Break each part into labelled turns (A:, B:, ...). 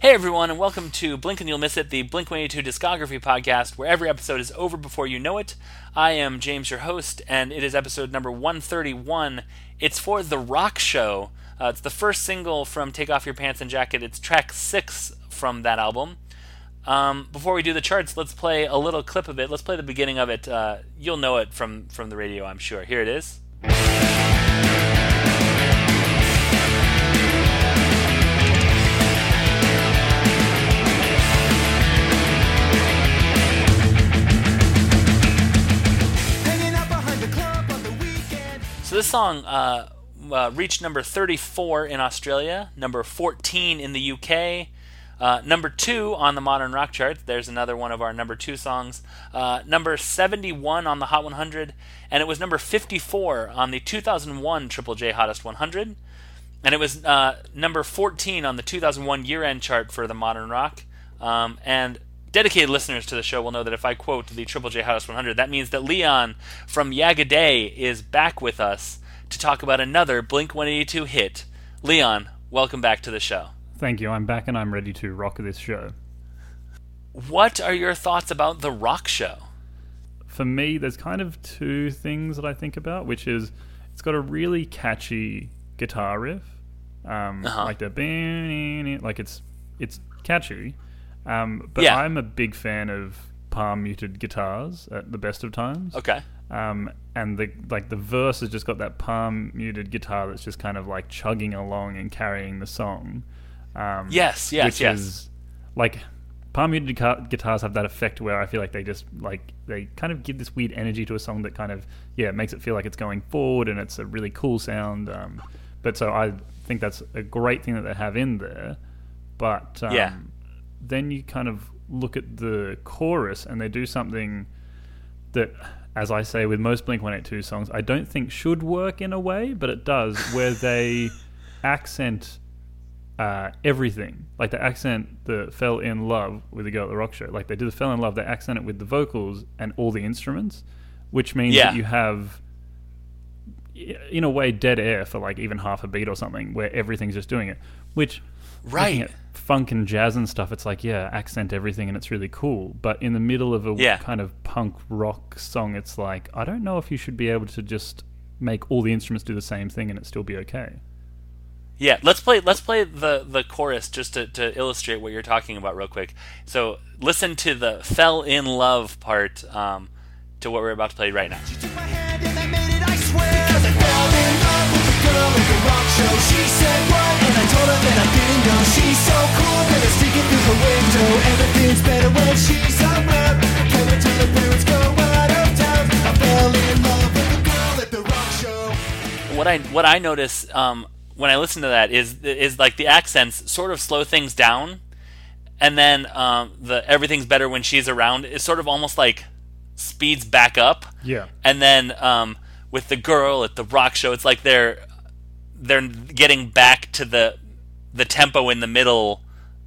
A: Hey everyone, and welcome to Blink and You'll Miss It, the Blink 182 discography podcast, where every episode is over before you know it. I am James, your host, and it is episode number 131. It's for The Rock Show. Uh, it's the first single from Take Off Your Pants and Jacket. It's track six from that album. Um, before we do the charts, let's play a little clip of it. Let's play the beginning of it. Uh, you'll know it from from the radio, I'm sure. Here it is. So this song uh, uh, reached number 34 in Australia, number 14 in the UK, uh, number two on the modern rock chart. There's another one of our number two songs. Uh, number 71 on the Hot 100, and it was number 54 on the 2001 Triple J Hottest 100, and it was uh, number 14 on the 2001 year-end chart for the modern rock. Um, and dedicated listeners to the show will know that if I quote the Triple J Hottest 100, that means that Leon from Yergaday is back with us to talk about another Blink 182 hit. Leon, welcome back to the show.
B: Thank you. I'm back and I'm ready to rock this show.
A: What are your thoughts about the rock show?
B: For me, there's kind of two things that I think about, which is it's got a really catchy guitar riff, um,
A: Uh-huh.
B: like the like it's it's catchy, um, but
A: Yeah.
B: I'm a big fan of palm muted guitars at the best of times.
A: Okay.
B: Um, and the like the verse has just got that palm muted guitar that's just kind of like chugging along and carrying the song. Um,
A: Yes, yes,
B: which
A: yes.
B: is like palm muted guitars have that effect where I feel like they just like they kind of give this weird energy to a song that kind of yeah makes it feel like it's going forward and it's a really cool sound. Um, but so I think that's a great thing that they have in there. But um,
A: Yeah.
B: Then you kind of look at the chorus and they do something that, as I say with most Blink 182 songs, I don't think should work in a way, but it does, where they accent uh, everything. Like they accent the fell in love with the girl at the rock show. Like they do the fell in love, they accent it with the vocals and all the instruments, which means
A: Yeah.
B: that you have, in a way, dead air for like even half a beat or something, where everything's just doing it. Which,
A: Right.
B: at funk and jazz and stuff, it's like, yeah, accent everything and it's really cool. But in the middle of a
A: Yeah.
B: kind of punk rock song, it's like, I don't know if you should be able to just make all the instruments do the same thing and it still be okay.
A: Yeah, let's play let's play the the chorus just to, to illustrate what you're talking about real quick. So listen to the fell in love part um, to what we're about to play right now.
C: Took my hand and I made it, I swear. 'Cause I fell in love with the girl at the rock show. She said what? And I told her that I didn't know. She's so cool that it's sticking through the window. Everything's better when she's around. Can't wait till the parents go out of town. I fell in love with the girl at the rock show.
A: What I what I notice um, when I listen to that is is like the accents sort of slow things down, and then um, the everything's better when she's around is sort of almost like speeds back up.
B: Yeah.
A: and then um, with the girl at the rock show, it's like they're they're getting back to the the tempo in the middle.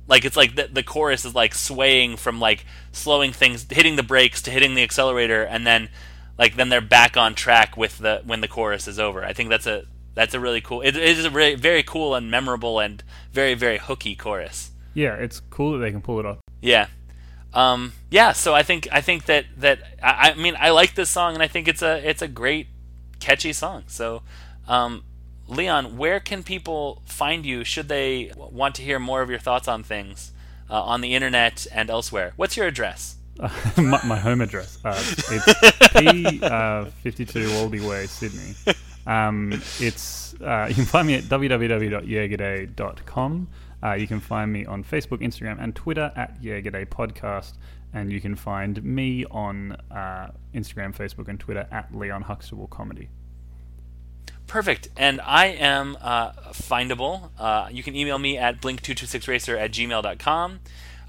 A: Like it's like the, the chorus is like swaying from like slowing things, hitting the brakes to hitting the accelerator, and then like then they're back on track with the when the chorus is over. I think that's a that's a really cool. It, it is a really very cool and memorable and very very hooky chorus.
B: Yeah, it's cool that they can pull it off.
A: Yeah. Um, yeah, so I think I think that that I, I mean I like this song and I think it's a it's a great catchy song. So um, Leon, where can people find you should they want to hear more of your thoughts on things uh, on the internet and elsewhere? What's your address?
B: my, my home address. Uh, it's P uh, fifty two Wallaby Way, Sydney. Um, it's uh, you can find me at www.yergaday.com. Uh, you can find me on Facebook, Instagram, and Twitter at Yergaday Podcast, and you can find me on uh, Instagram, Facebook, and Twitter at Leon Huxtable Comedy.
A: Perfect. And I am uh, findable. Uh, you can email me at blink226racer at gmail.com.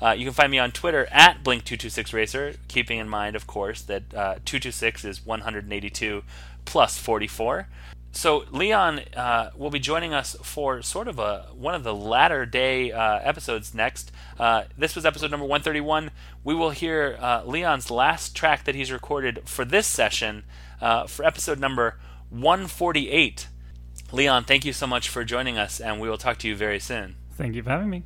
A: Uh, you can find me on Twitter at blink226racer, keeping in mind, of course, that uh, 226 is 182 plus 44. So Leon uh, will be joining us for sort of a one of the latter day uh, episodes next. Uh, this was episode number 131. We will hear uh, Leon's last track that he's recorded for this session for episode number 148. Leon, thank you so much for joining us, and we will talk to you very soon.
B: Thank you for having me.